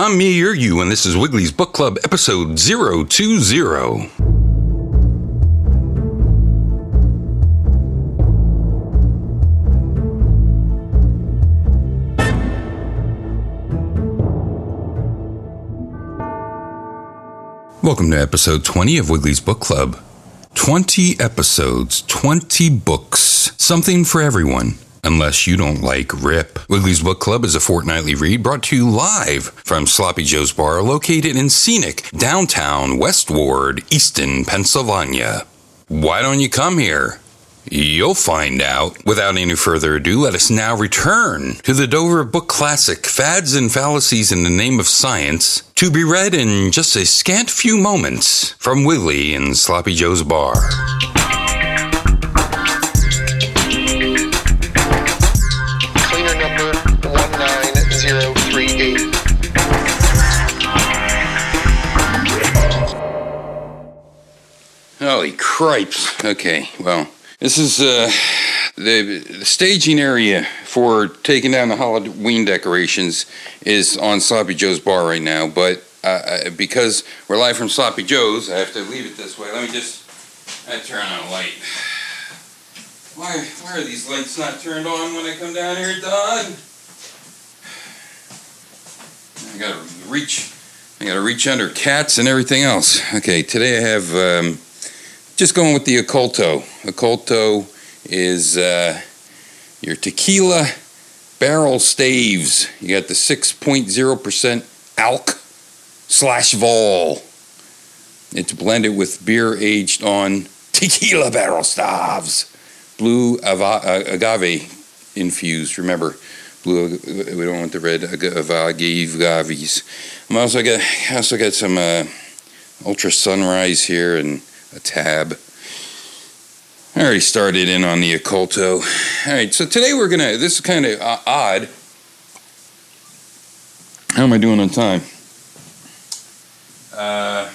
I'm me, you're you, and this is Wiggly's Book Club episode 020. Welcome to episode 20 of Wiggly's Book Club. 20 episodes, 20 books, something for everyone. Unless you don't like Rip. Wiggly's Book Club is a fortnightly read brought to you live from Sloppy Joe's Bar, located in scenic downtown West Ward, Easton, Pennsylvania. Why don't you come here? You'll find out. Without any further ado, let us now return to the Dover Book Classic Fads and Fallacies in the Name of Science, to be read in just a scant few moments from Wiggly in Sloppy Joe's Bar. Holy cripes. Okay, well, this is uh, the, the staging area for taking down the Halloween decorations is on Sloppy Joe's bar right now, but uh, uh, because we're live from Sloppy Joe's, I have to leave it this way. Let me just I turn on a light. Why, why are these lights not turned on when I come down here, Doug? I gotta reach. I gotta reach under cats and everything else. Okay, today I have um, just going with the Oculto. Oculto is uh, your tequila barrel staves. You got the 6.0% alk slash vol. It's blended with beer aged on tequila barrel staves. Blue uh, agave infused. Remember, blue. We don't want the red ag- agave agaves. I'm also got I also got some uh, ultra sunrise here and a tab. I already started in on the Oculto. All right, so today we're gonna. This is kind of uh, odd. How am I doing on time? Uh,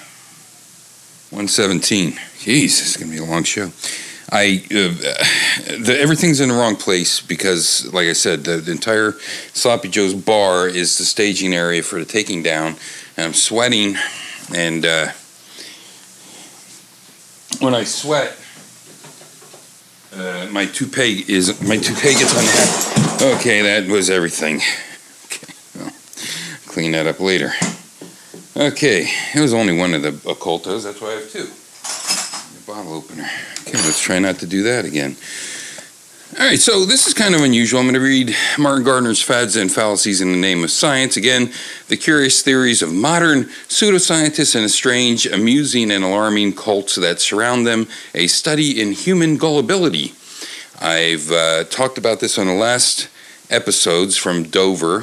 one seventeen. Jeez, this is gonna be a long show. I uh, the, everything's in the wrong place because, like I said, the, the entire Sloppy Joe's bar is the staging area for the taking down, and I'm sweating, and uh, when I sweat, uh, my toupee is my toupee gets unhappy. Okay, that was everything. Okay, well, clean that up later. Okay, it was only one of the Ocultos. That's why I have two. The bottle opener. Okay, let's try not to do that again. All right, so this is kind of unusual. I'm going to read Martin Gardner's Fads and Fallacies in the Name of Science. Again, the curious theories of modern pseudoscientists and the strange, amusing, and alarming cults that surround them, a study in human gullibility. I've uh, talked about this on the last episodes from Dover,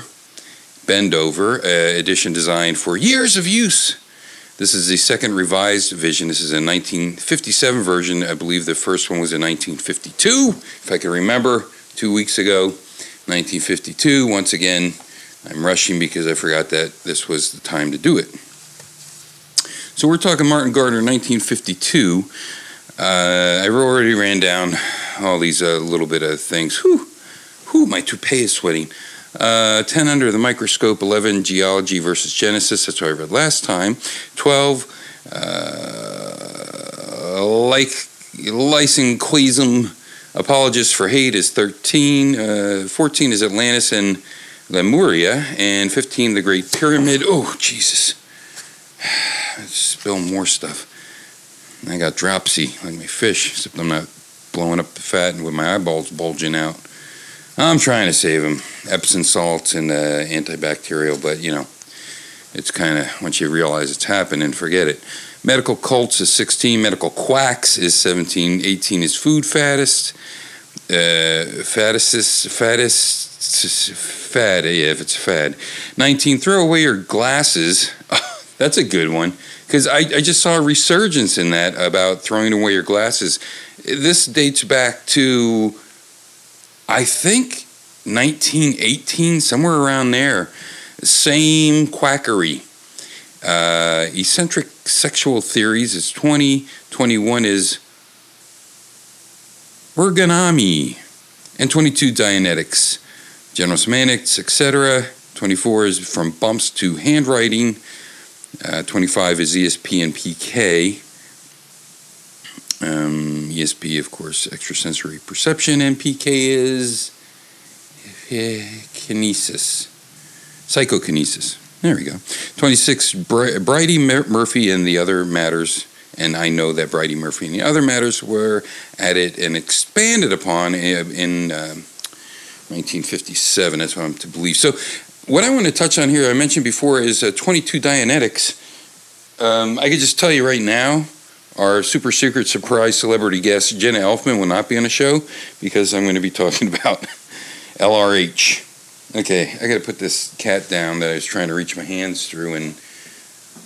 Bendover, uh, edition designed for years of use. This is the second revised vision. This is a 1957 version. I believe the first one was in 1952, if I can remember, two weeks ago. 1952. Once again, I'm rushing because I forgot that this was the time to do it. So we're talking Martin Gardner, 1952. Uh, I already ran down all these uh, little bit of things. Whew, whew, my toupee is sweating. Uh, 10 under the microscope, 11 geology versus genesis, that's what I read last time. 12 uh, like Lysenkoism apologists for hate is 13. Uh, 14 is Atlantis and Lemuria, and 15 the Great Pyramid. Oh, Jesus. I spill more stuff. I got dropsy like my fish, except I'm not blowing up the fat and with my eyeballs bulging out. I'm trying to save them. Epsom salts and uh, antibacterial, but you know, it's kind of once you realize it's happening, forget it. Medical cults is 16. Medical quacks is 17. 18 is food fattest. Uh, fattest, fattest, fad. Yeah, if it's fad. 19. Throw away your glasses. That's a good one because I, I just saw a resurgence in that about throwing away your glasses. This dates back to, I think, 1918, somewhere around there. Same quackery. Uh, eccentric sexual theories is 20. 21 is orgonomy. And 22 Dianetics. General semantics, etc. 24 is from bumps to handwriting. Uh, 25 is ESP and PK. Um, ESP, of course, extrasensory perception, and PK is eh, kinesis, psychokinesis. There we go. 26, Bri- Bridey Mur- Murphy and the other matters. And I know that Bridey Murphy and the other matters were added and expanded upon in, in um 1957. That's what I'm to believe. So, what I want to touch on here, I mentioned before, is uh, 22 Dianetics. Um, I could just tell you right now, our super secret surprise celebrity guest, Jenna Elfman, will not be on the show because I'm going to be talking about LRH. Okay, I got to put this cat down that I was trying to reach my hands through, and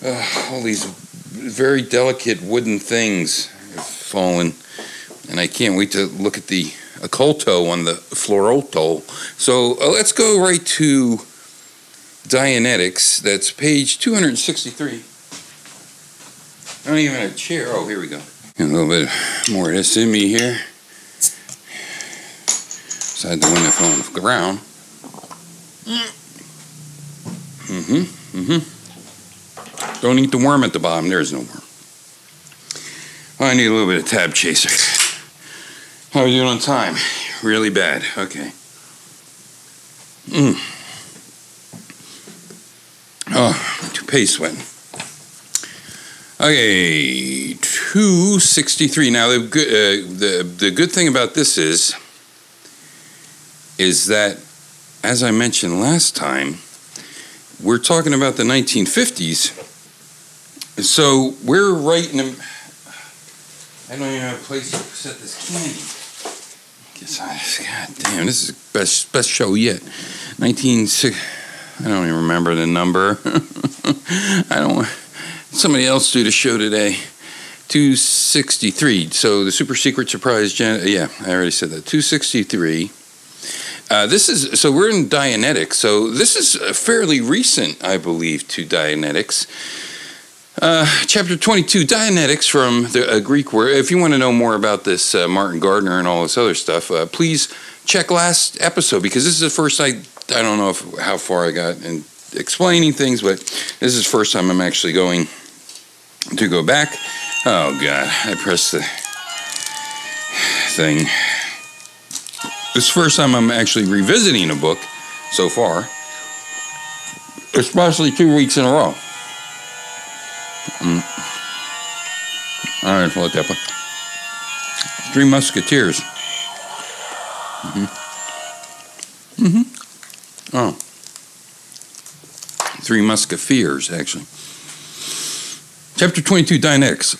uh, all these very delicate wooden things have fallen, and I can't wait to look at the Oculto on the Floroto. So uh, let's go right to Dianetics. That's page 263. I don't even have a chair. Oh, here we go. A little bit more of this in me here. Beside the one that fell on the ground. Mm-hmm. Mm-hmm. Don't eat the worm at the bottom. There's no worm. I need a little bit of tab chaser. How are you doing on time? Really bad. Okay. Mm. Oh, toupee sweating. Okay, 263. Now the good uh, the the good thing about this is is that as I mentioned last time, we're talking about the 1950s. So we're right in I don't even have a place to set this candy. Guess I, God damn, this is the best best show yet. 19 I don't even remember the number. I don't somebody else do the show today. 263. So the super secret surprise, Jan- yeah, I already said that. 263. Uh, this is so we're in Dianetics. So this is uh, fairly recent, I believe, to Dianetics. Uh, chapter 22, Dianetics from the uh, Greek word. If you want to know more about this, uh, Martin Gardner and all this other stuff, uh, please check last episode because this is the first I I don't know if, how far I got in explaining things, but this is the first time I'm actually going to go back. Oh God, I pressed the thing. This is the first time I'm actually revisiting a book so far, especially two weeks in a row. Mm. All right, let that. Three Musketeers. Mm-hmm. Mm-hmm. Oh. Three Musketeers, actually. Chapter 22, Dianetics.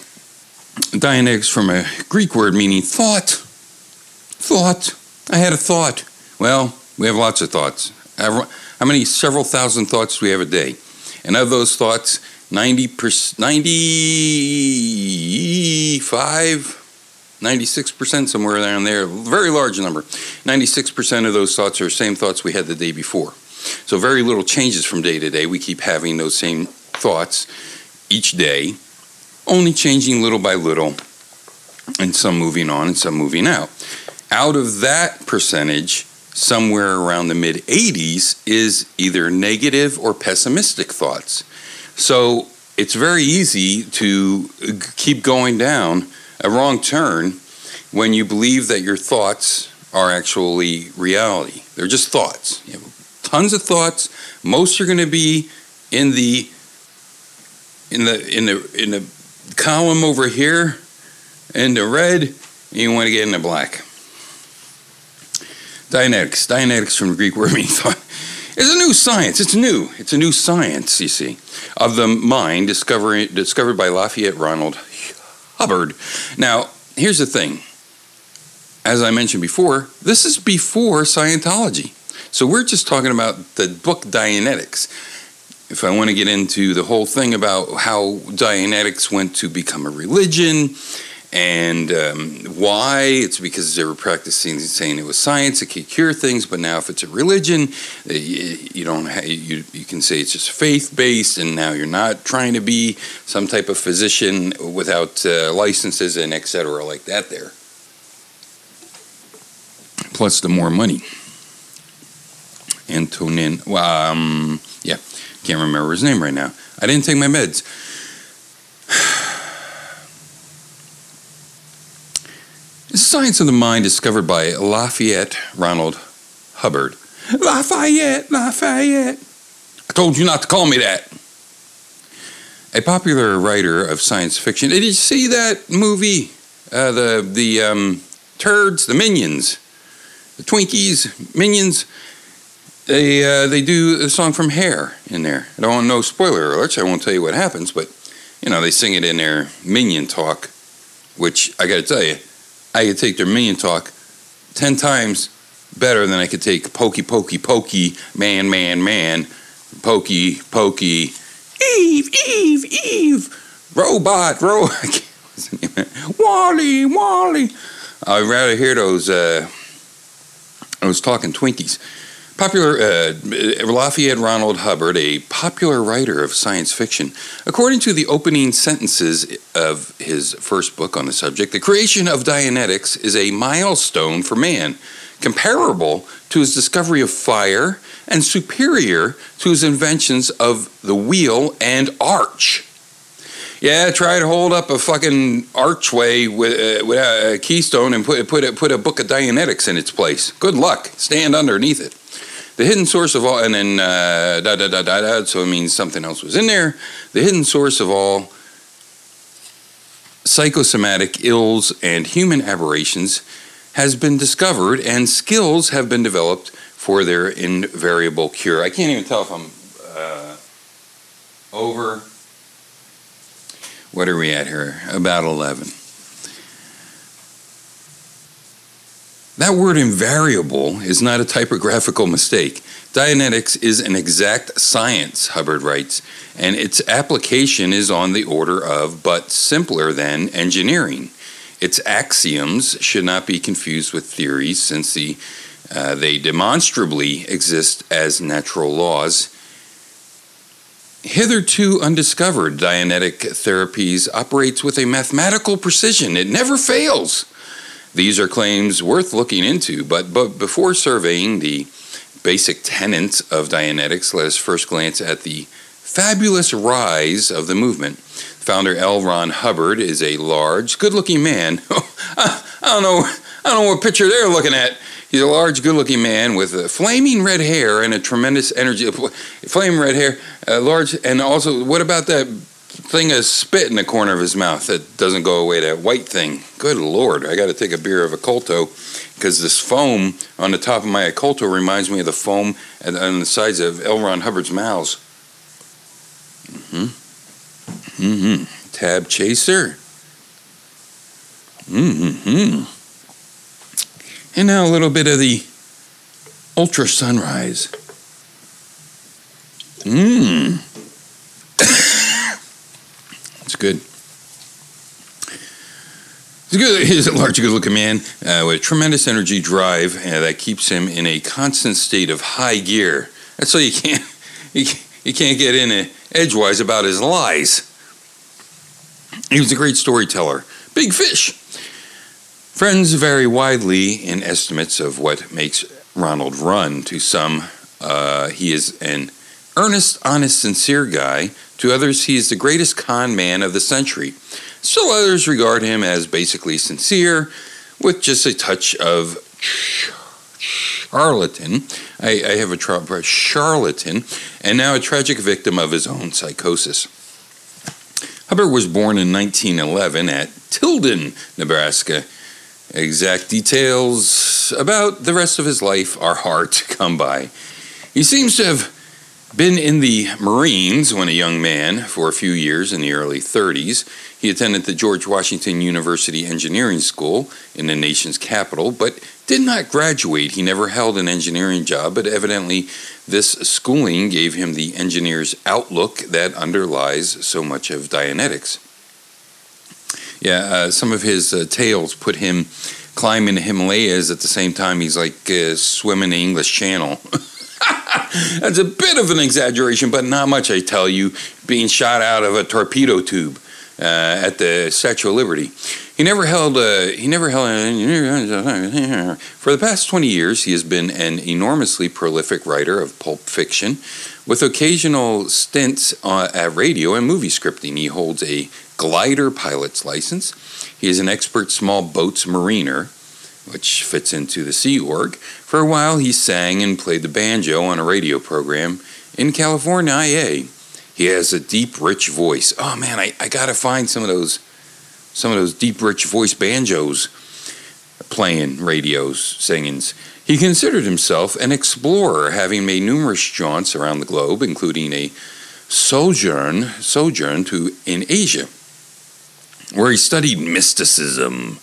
Dianetics from a Greek word meaning thought. Thought. I had a thought. Well, we have lots of thoughts. How many, several thousand thoughts do we have a day? And of those thoughts, 90 95 96% somewhere around there very large number 96% of those thoughts are same thoughts we had the day before so very little changes from day to day we keep having those same thoughts each day only changing little by little and some moving on and some moving out out of that percentage somewhere around the mid 80s is either negative or pessimistic thoughts so it's very easy to keep going down a wrong turn when you believe that your thoughts are actually reality. They're just thoughts. You have tons of thoughts. Most are going to be in the in the in the in the column over here in the red. And you want to get in the black. Dianetics. Dianetics from the Greek word means thought. It's a new science. It's new. It's a new science, you see, of the mind discovered discovered by Lafayette Ronald Hubbard. Now, here's the thing. As I mentioned before, this is before Scientology. So we're just talking about the book Dianetics. If I want to get into the whole thing about how Dianetics went to become a religion and um, why, it's because they were practicing saying it was science, it could cure things, but now if it's a religion, you, don't ha- you, you can say it's just faith based, and now you're not trying to be some type of physician without uh, licenses and et cetera like that there. Plus the more money. Antonin. Um, yeah, can't remember his name right now. I didn't take my meds. The science of the mind discovered by Lafayette Ronald Hubbard. Lafayette, Lafayette. I told you not to call me that. A popular writer of science fiction. Did you see that movie? Uh, the the um, turds, the minions, the Twinkies, minions. They uh, they do a song from Hair in there. I don't want no spoiler alerts. I won't tell you what happens, but you know they sing it in their minion talk, which I got to tell you, I could take their minion talk ten times better than I could take pokey pokey pokey man man man pokey pokey Eve Eve Eve robot ro Wally Wally. I'd rather hear those uh, those talking Twinkies. Popular uh, Lafayette Ronald Hubbard, a popular writer of science fiction. According to the opening sentences of his first book on the subject, the creation of Dianetics is a milestone for man, comparable to his discovery of fire and superior to his inventions of the wheel and arch. Yeah, try to hold up a fucking archway with, uh, with a keystone and put put a, put a book of Dianetics in its place. Good luck. Stand underneath it. The hidden source of all, and then uh, da da da da da. So it means something else was in there. The hidden source of all psychosomatic ills and human aberrations has been discovered, and skills have been developed for their invariable cure. I can't even tell if I'm uh, over. What are we at here? About 11. That word invariable is not a typographical mistake. Dianetics is an exact science, Hubbard writes, and its application is on the order of, but simpler than, engineering. Its axioms should not be confused with theories, since the, uh, they demonstrably exist as natural laws. Hitherto undiscovered Dianetic therapies operates with a mathematical precision. It never fails. These are claims worth looking into, but, but before surveying the basic tenets of Dianetics, let us first glance at the fabulous rise of the movement. Founder L. Ron Hubbard is a large, good-looking man. I don't know, I don't know what picture they're looking at. He's a large, good-looking man with flaming red hair and a tremendous energy. Flaming red hair, uh, large, and also, what about that thing of spit in the corner of his mouth that doesn't go away? That white thing. Good lord, I got to take a beer of Oculto because this foam on the top of my Oculto reminds me of the foam and on the sides of L. Ron Hubbard's mouths. Mm-hmm. Mm-hmm. Tab chaser. Mm-hmm. And now a little bit of the ultra sunrise. Mmm. It's good. He's, good. He's a large, good-looking man uh, with tremendous energy drive uh, that keeps him in a constant state of high gear. That's why you can't you, can't get in edgewise about his lies. He was a great storyteller. Big fish. Friends vary widely in estimates of what makes Ronald run. To some, uh, he is an earnest, honest, sincere guy. To others, he is the greatest con man of the century. Still others regard him as basically sincere, with just a touch of charlatan. I, I have a trouble, charlatan, and now a tragic victim of his own psychosis. Hubbard was born in 1911 at Tilden, Nebraska. Exact details about the rest of his life are hard to come by. He seems to have been in the Marines when a young man for a few years in the early 30s. He attended the George Washington University Engineering School in the nation's capital, but did not graduate. He never held an engineering job, but evidently this schooling gave him the engineer's outlook that underlies so much of Dianetics. Yeah, uh, some of his uh, tales put him climbing the Himalayas at the same time he's like uh, swimming the English Channel. That's a bit of an exaggeration, but not much, I tell you, being shot out of a torpedo tube uh, at the Statue of Liberty. He never held a. He never held. A, for the past twenty years, he has been an enormously prolific writer of pulp fiction, with occasional stints uh, at radio and movie scripting. He holds a glider pilot's license. He is an expert small boats mariner, which fits into the Sea Org. For a while, he sang and played the banjo on a radio program in California, IA. He has a deep, rich voice. Oh man, I, I gotta find some of those some of those deep, rich voice banjos playing radios, singings. He considered himself an explorer, having made numerous jaunts around the globe, including a sojourn sojourn to in Asia, where he studied mysticism.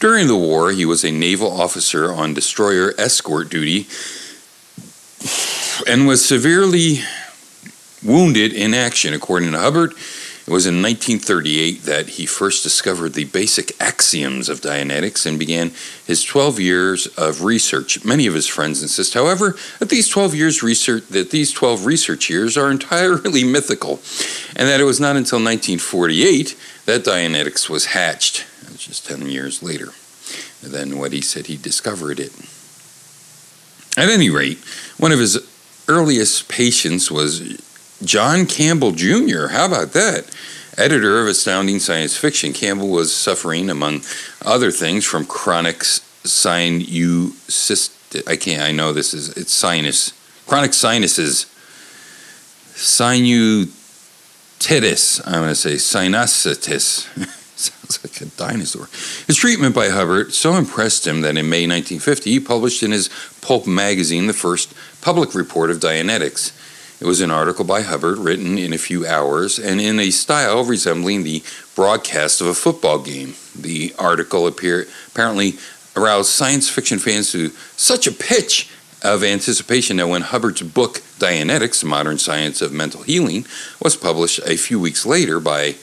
During the war, he was a naval officer on destroyer escort duty and was severely wounded in action. According to Hubbard, it was in 1938 that he first discovered the basic axioms of Dianetics and began his 12 years of research. Many of his friends insist, however, that these 12 years research that these 12 research years are entirely mythical, and that it was not until 1948 that Dianetics was hatched. Just 10 years later than what he said he discovered it. At any rate, one of his earliest patients was John Campbell Jr. How about that? Editor of Astounding Science Fiction, Campbell was suffering, among other things, from chronic sinusitis. I can't. I know this is it's sinus, chronic sinuses, sinusitis. I'm going to say sinusitis. Sounds like a dinosaur. His treatment by Hubbard so impressed him that in May 1950 he published in his pulp magazine the first public report of Dianetics. It was an article by Hubbard written in a few hours and in a style resembling the broadcast of a football game. The article appear, apparently aroused science fiction fans to such a pitch of anticipation that when Hubbard's book Dianetics, Modern Science of Mental Healing, was published a few weeks later by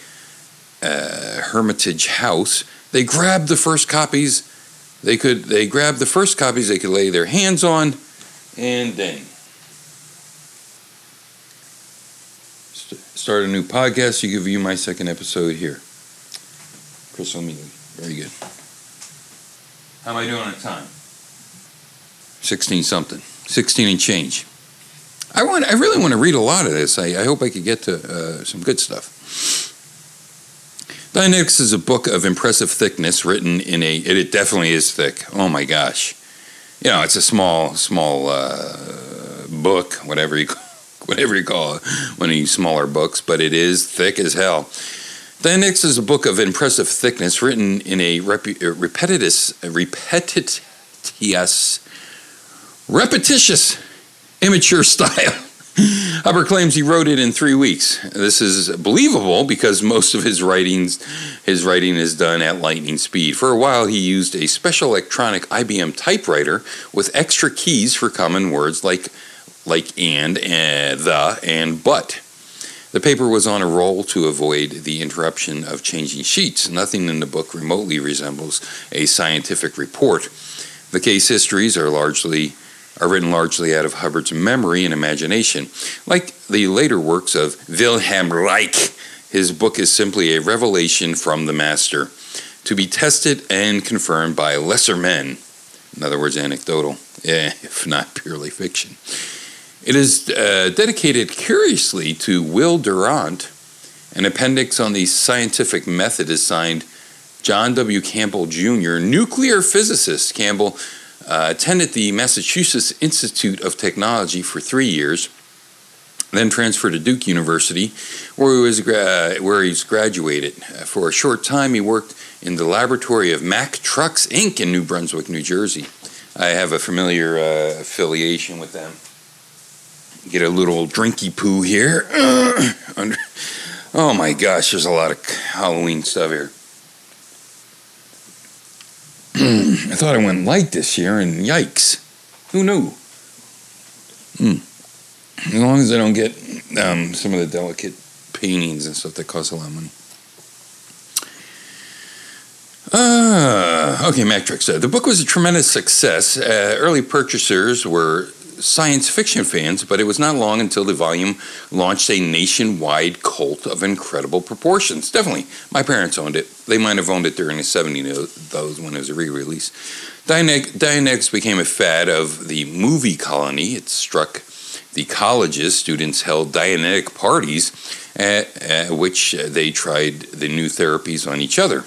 uh, Hermitage House, they grabbed the first copies they could they grabbed the first copies they could lay their hands on and then start a new podcast. You give view my second episode here. Chris O'Mealy. Very good. How am I doing on time? 16 something. 16 and change. I want. I really want to read a lot of this. I, I hope I could get to uh, some good stuff. Dianetics is a book of impressive thickness, written in a. It, it definitely is thick. Oh my gosh, you know, it's a small, small uh, book, whatever you whatever you call it, one of these smaller books, but it is thick as hell. Dianetics is a book of impressive thickness, written in a repu- repetitious, repetitious, repetitious, immature style. Hubbard claims he wrote it in three weeks. This is believable because most of his writings, his writing is done at lightning speed. For a while, he used a special electronic IBM typewriter with extra keys for common words like like and, and the and but. The paper was on a roll to avoid the interruption of changing sheets. Nothing in the book remotely resembles a scientific report. The case histories are largely are written largely out of Hubbard's memory and imagination. Like the later works of Wilhelm Reich, his book is simply a revelation from the master, to be tested and confirmed by lesser men. In other words, anecdotal, if not purely fiction. It is uh, dedicated curiously to Will Durant. An appendix on the scientific method is signed John W. Campbell Jr., nuclear physicist. Campbell uh, attended the Massachusetts Institute of Technology for three years, then transferred to Duke University, where he was gra- where he's graduated. Uh, for a short time, he worked in the laboratory of Mack Trucks Inc. in New Brunswick, New Jersey. I have a familiar uh, affiliation with them. Get a little drinky poo here. oh my gosh, there's a lot of Halloween stuff here. I thought I went light this year, and yikes. Who knew? Mm. As long as I don't get um, some of the delicate paintings and stuff that cost a lot of money. Uh, okay, Matrix. Uh, the book was a tremendous success. Uh, early purchasers were science fiction fans, but it was not long until the volume launched a nationwide cult of incredible proportions. Definitely, my parents owned it. They might have owned it during the 70s, those when it was a re-release. Dianetics became a fad of the movie colony. It struck the colleges. Students held Dianetic parties at, at which they tried the new therapies on each other.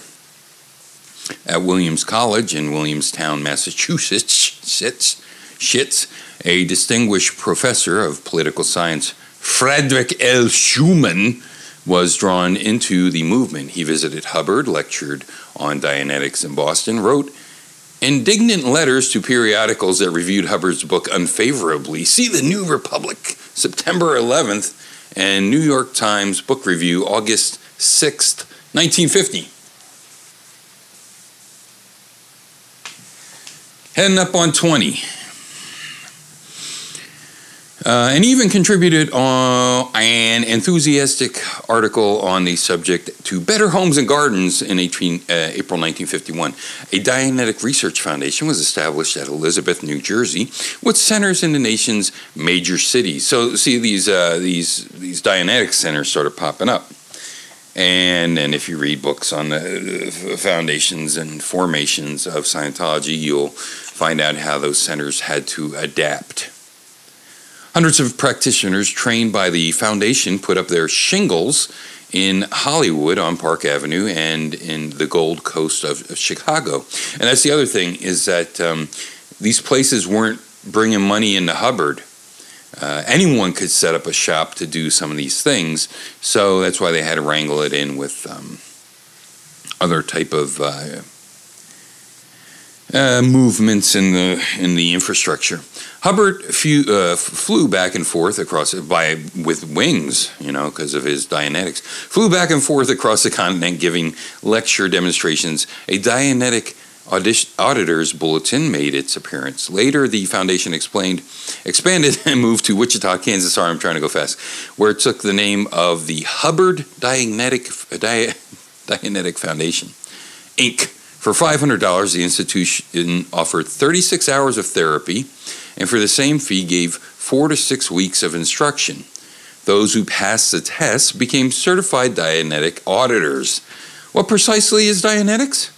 At Williams College in Williamstown, Massachusetts, Schitz, a distinguished professor of political science, Frederick L. Schuman, was drawn into the movement. He visited Hubbard, lectured on Dianetics in Boston, wrote indignant letters to periodicals that reviewed Hubbard's book unfavorably. See the New Republic, September 11th, and New York Times Book Review, August 6th, 1950. Heading up on 20. Uh, and even contributed uh, an enthusiastic article on the subject to Better Homes and Gardens in 18, uh, April 1951. A Dianetic Research Foundation was established at Elizabeth, New Jersey, with centers in the nation's major cities. So, see, these uh, these these Dianetic centers started popping up. And, and if you read books on the foundations and formations of Scientology, you'll find out how those centers had to adapt Hundreds of practitioners trained by the foundation put up their shingles in Hollywood on Park Avenue and in the Gold Coast of, Chicago. And that's the other thing is that um, these places weren't bringing money into Hubbard. Uh, anyone could set up a shop to do some of these things, so that's why they had to wrangle it in with um, other type of uh, uh, movements in the in the infrastructure. Hubbard few, uh, flew back and forth across by with wings, you know, because of his Dianetics. Flew back and forth across the continent, giving lecture demonstrations. A Dianetic auditor's bulletin made its appearance. Later, the foundation explained, expanded and moved to Wichita, Kansas. Sorry, I'm trying to go fast, where it took the name of the Hubbard Dianetic Di, Dianetic Foundation, Inc. For $500, the institution offered 36 hours of therapy and for the same fee gave four to six weeks of instruction. Those who passed the test became certified Dianetic auditors. What precisely is Dianetics?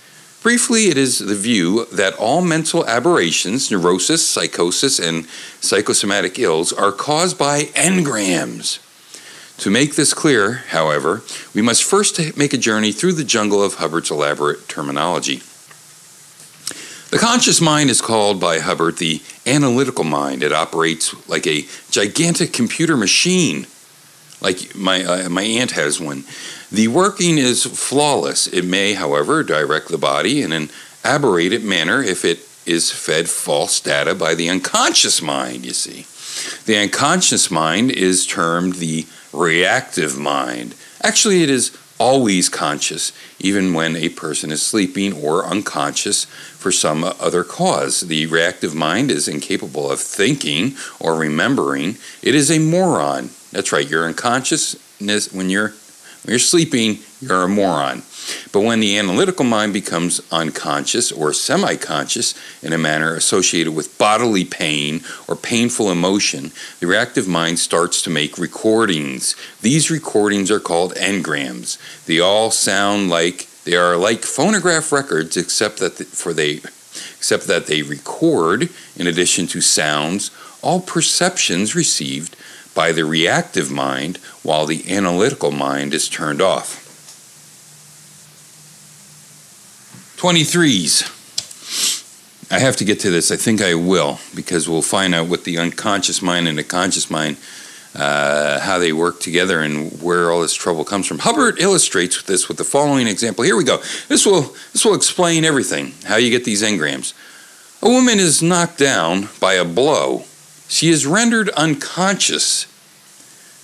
Briefly, it is the view that all mental aberrations, neurosis, psychosis, and psychosomatic ills are caused by engrams. To make this clear, however, we must first make a journey through the jungle of Hubbard's elaborate terminology. The conscious mind is called by Hubbard the analytical mind. It operates like a gigantic computer machine, like my, uh, my aunt has one. The working is flawless. It may, however, direct the body in an aberrated manner if it is fed false data by the unconscious mind, you see. The unconscious mind is termed the reactive mind. Actually, it is always conscious, even when a person is sleeping or unconscious for some other cause. The reactive mind is incapable of thinking or remembering. It is a moron. That's right, your unconsciousness, when you're, when you're sleeping, you're a moron. But when the analytical mind becomes unconscious or semi conscious in a manner associated with bodily pain or painful emotion, the reactive mind starts to make recordings. These recordings are called engrams. They all sound like they are like phonograph records, except that for they except that they record, in addition to sounds, all perceptions received by the reactive mind while the analytical mind is turned off. 23s. I have to get to this. I think I will because we'll find out what the unconscious mind and the conscious mind, uh, how they work together and where all this trouble comes from. Hubbard illustrates this with the following example. Here we go. This will this will explain everything. How you get these engrams. A woman is knocked down by a blow. She is rendered unconscious.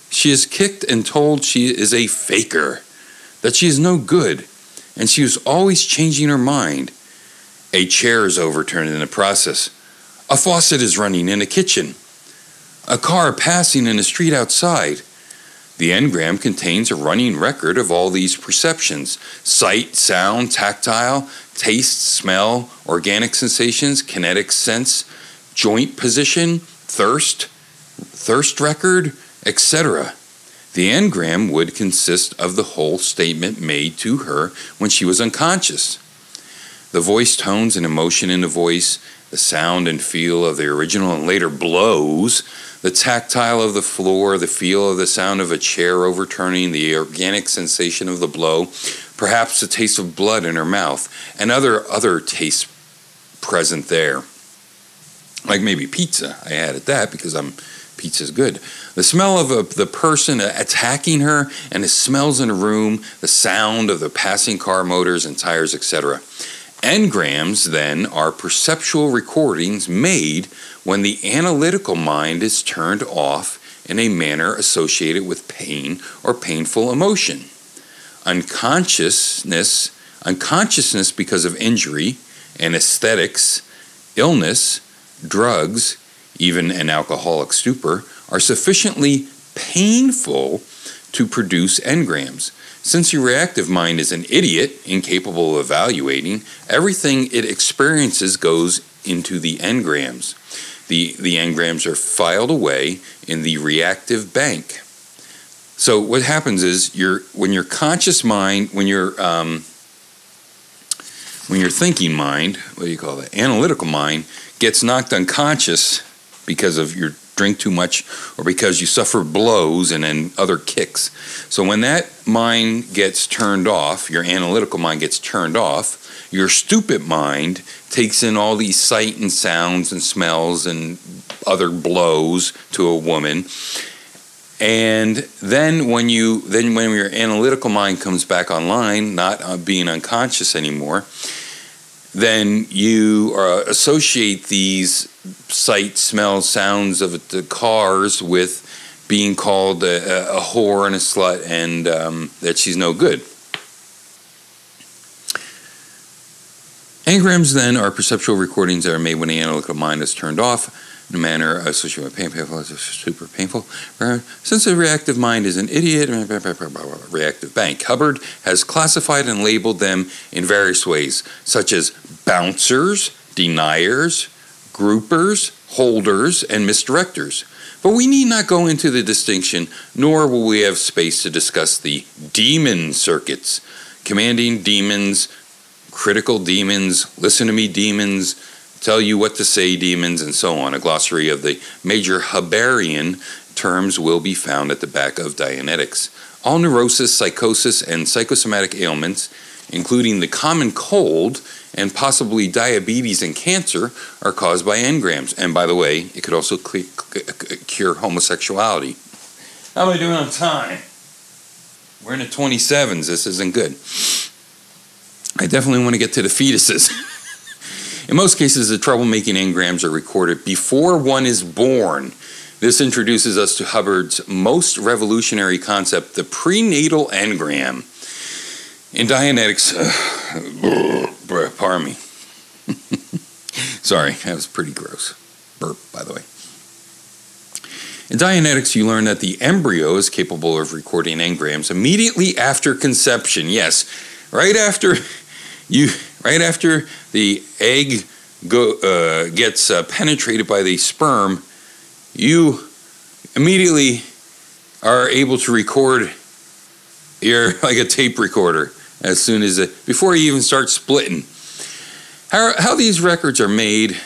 She is kicked and told she is a faker, that she is no good and she was always changing her mind. A chair is overturned in the process. A faucet is running in the kitchen. A car passing in the street outside. The engram contains a running record of all these perceptions sight, sound, tactile, taste, smell, organic sensations, kinetic sense, joint position, thirst, thirst record, etc. The engram would consist of the whole statement made to her when she was unconscious. The voice tones and emotion in the voice, the sound and feel of the original and later blows, the tactile of the floor, the feel of the sound of a chair overturning, the organic sensation of the blow, perhaps the taste of blood in her mouth, and other other tastes present there. Like maybe pizza. I added that because I'm pizza's good. The smell of a, the person attacking her and the smells in a room, the sound of the passing car motors and tires, etc. Engrams, then, are perceptual recordings made when the analytical mind is turned off in a manner associated with pain or painful emotion. Unconsciousness, unconsciousness because of injury, anesthetics, illness, drugs, even an alcoholic stupor, are sufficiently painful to produce engrams. Since your reactive mind is an idiot, incapable of evaluating, everything it experiences goes into the engrams. The, the engrams are filed away in the reactive bank. So what happens is your when your conscious mind, when your um, when your thinking mind, what do you call that? Analytical mind gets knocked unconscious because of your drink too much or because you suffer blows and then other kicks. So when that mind gets turned off, your analytical mind gets turned off, your stupid mind takes in all these sight and sounds and smells and other blows to a woman. And then when you then when your analytical mind comes back online, not uh, being unconscious anymore, then you uh, associate these sight, smell, sounds of the cars with being called a, a whore and a slut and um, that she's no good. Engrams then are perceptual recordings that are made when the analytical mind is turned off in a manner associated with pain, painful, super painful. Since the reactive mind is an idiot, reactive bank. Hubbard has classified and labeled them in various ways, such as bouncers, deniers, groupers, holders, and misdirectors. But we need not go into the distinction, nor will we have space to discuss the demon circuits, commanding demons, critical demons, listen to me demons, tell you what to say demons, and so on. A glossary of the major Hubberian terms will be found at the back of Dianetics. All neurosis, psychosis, and psychosomatic ailments, including the common cold and possibly diabetes and cancer, are caused by engrams. And by the way, it could also cure homosexuality. How am I doing on time? We're in the 27s. This isn't good. I definitely want to get to the fetuses. In most cases, the troublemaking engrams are recorded before one is born. This introduces us to Hubbard's most revolutionary concept, the prenatal engram. In Dianetics, uh, pardon me. Sorry, that was pretty gross. Burp, by the way. In Dianetics, you learn that the embryo is capable of recording engrams immediately after conception. Yes, right after you right after the egg go, uh, gets uh, penetrated by the sperm, you immediately are able to record your like a tape recorder as soon as it before you even start splitting. How, how these records are made,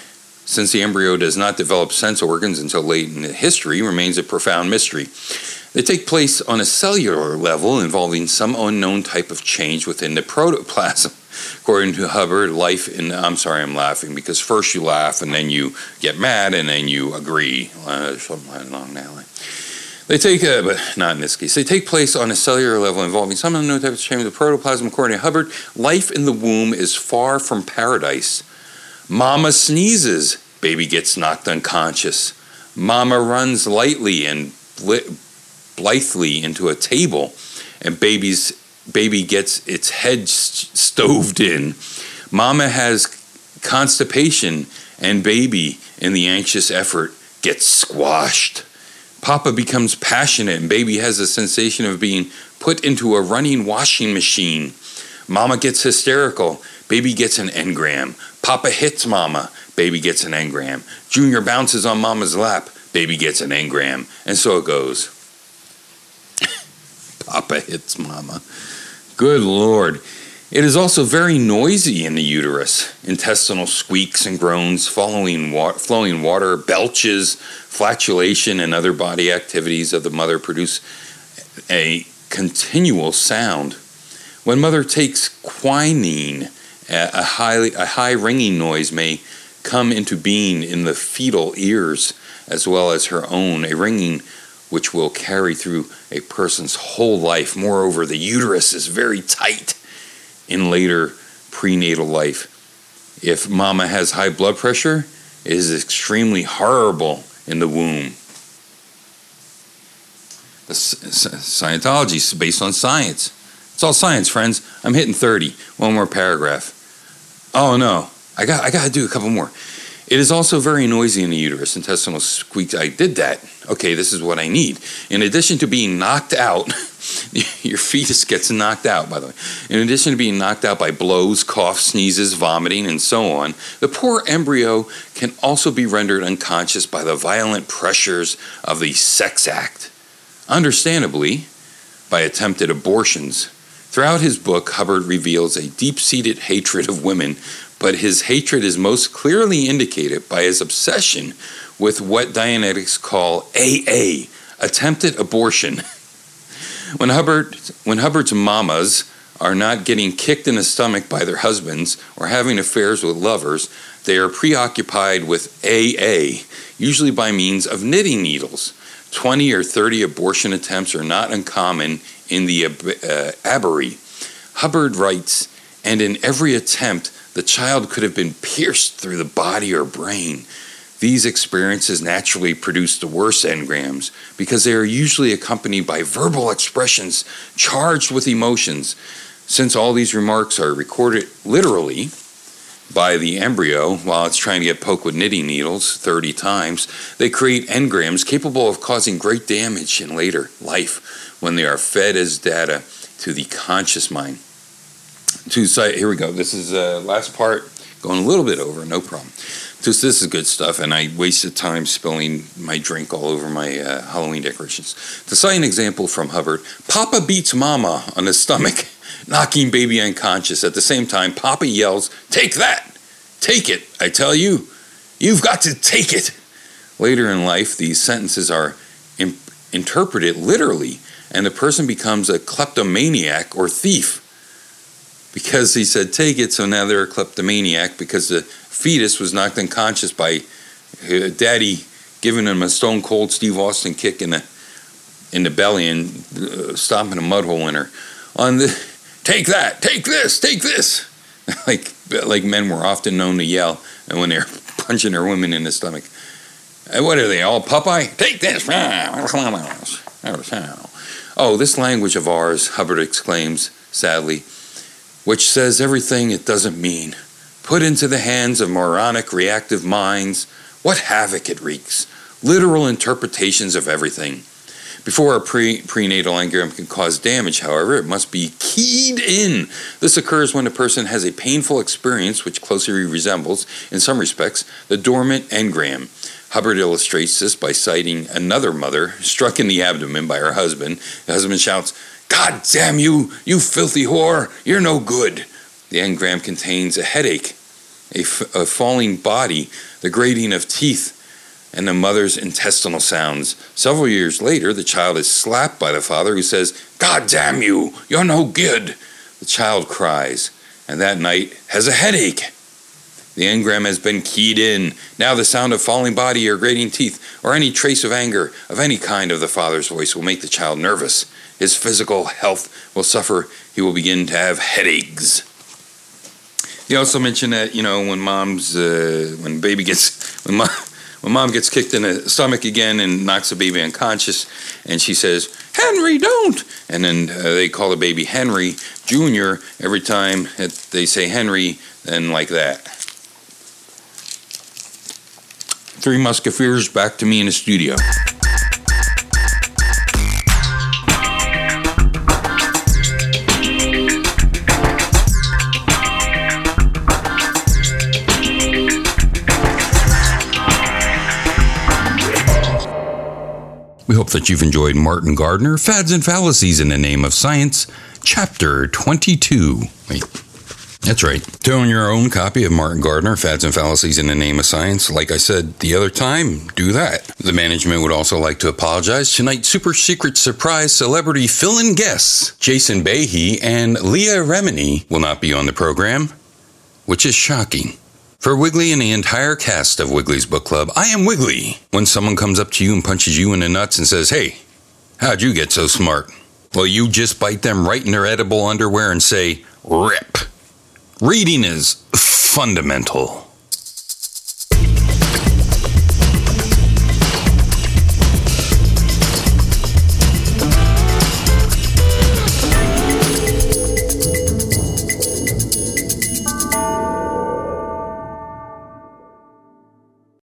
since the embryo does not develop sense organs until late in history, remains a profound mystery. They take place on a cellular level involving some unknown type of change within the protoplasm. According to Hubbard, life in I'm sorry, I'm laughing because first you laugh and then you get mad and then you agree. Uh, something along that line. They take, a, but not in this case, they take place on a cellular level involving some unknown type of change the protoplasm. According to Hubbard, life in the womb is far from paradise. Mama sneezes, baby gets knocked unconscious. Mama runs lightly and blithely into a table, and baby's baby gets its head stoved in. Mama has constipation, and baby, in the anxious effort, gets squashed. Papa becomes passionate, and baby has a sensation of being put into a running washing machine. Mama gets hysterical. Baby gets an engram. Papa hits mama, baby gets an engram. Junior bounces on mama's lap, baby gets an engram. And so it goes. Papa hits mama. Good Lord. It is also very noisy in the uterus. Intestinal squeaks and groans, following wa- flowing water, belches, flatulation, and other body activities of the mother produce a continual sound. When mother takes quinine, a a high, a high ringing noise may come into being in the fetal ears as well as her own, a ringing which will carry through a person's whole life. Moreover, the uterus is very tight in later prenatal life. If mama has high blood pressure, it is extremely horrible in the womb. The Scientology is based on science. It's all science, friends. I'm hitting 30. One more paragraph. Oh no, I got I got to do a couple more. It is also very noisy in the uterus. Intestinal squeaks. I did that. Okay, this is what I need. In addition to being knocked out, your fetus gets knocked out, by the way. In addition to being knocked out by blows, coughs, sneezes, vomiting, and so on, the poor embryo can also be rendered unconscious by the violent pressures of the sex act. Understandably, by attempted abortions. Throughout his book, Hubbard reveals a deep seated hatred of women, but his hatred is most clearly indicated by his obsession with what Dianetics call AA, attempted abortion. When Hubbard when Hubbard's mamas are not getting kicked in the stomach by their husbands or having affairs with lovers, they are preoccupied with AA, usually by means of knitting needles. 20 or 30 abortion attempts are not uncommon in the uh. Hubbard writes, and in every attempt, the child could have been pierced through the body or brain. These experiences naturally produce the worst engrams because they are usually accompanied by verbal expressions charged with emotions. Since all these remarks are recorded literally by the embryo while it's trying to get poked with knitting needles 30 times, they create engrams capable of causing great damage in later life when they are fed as data to the conscious mind. To say, here we go. This is the uh, last part, going a little bit over, no problem. Just this is good stuff, and I wasted time spilling my drink all over my uh, Halloween decorations. To cite an example from Hubbard, Papa beats Mama on the stomach, knocking baby unconscious. At the same time, Papa yells, "Take that! Take it! I tell you, you've got to take it!" Later in life, these sentences are im- interpreted literally, and the person becomes a kleptomaniac or thief because he said take it. So now they're a kleptomaniac because the fetus was knocked unconscious by uh, daddy giving him a stone cold Steve Austin kick in the in the belly and uh, stomping a mud hole in her. On the take that, take this, take this, like like men were often known to yell, and when they're punching their women in the stomach. What are they all Popeye? Take this. Oh, this language of ours, Hubbard exclaims sadly, which says everything it doesn't mean put into the hands of moronic reactive minds, what havoc it wreaks. Literal interpretations of everything. Before a pre- prenatal engram can cause damage, however, it must be keyed in. This occurs when a person has a painful experience which closely resembles, in some respects, the dormant engram. Hubbard illustrates this by citing another mother struck in the abdomen by her husband. The husband shouts, God damn you, you filthy whore, you're no good. The engram contains a headache, a, f- a falling body, the grating of teeth, and the mother's intestinal sounds. Several years later, the child is slapped by the father who says, God damn you, you're no good. The child cries, and that night has a headache. The engram has been keyed in. Now the sound of falling body or grating teeth or any trace of anger of any kind of the father's voice will make the child nervous. His physical health will suffer. He will begin to have headaches. He also mentioned that you know when mom's uh, when baby gets when mom when mom gets kicked in the stomach again and knocks the baby unconscious, and she says Henry don't, and then uh, they call the baby Henry Junior every time they say Henry, and like that. Three Musketeers back to me in the studio. Hope that you've enjoyed Martin Gardner, Fads and Fallacies in the Name of Science, Chapter 22. Wait. That's right. To own your own copy of Martin Gardner, Fads and Fallacies in the Name of Science, like I said the other time, do that. The management would also like to apologize. Tonight's super secret surprise celebrity fill in guests, Jason Beghe and Leah Remini, will not be on the program, which is shocking. For Wiggly and the entire cast of Wiggly's Book Club, I am Wiggly. When someone comes up to you and punches you in the nuts and says, Hey, how'd you get so smart? Well, you just bite them right in their edible underwear and say, Rip. Reading is fundamental.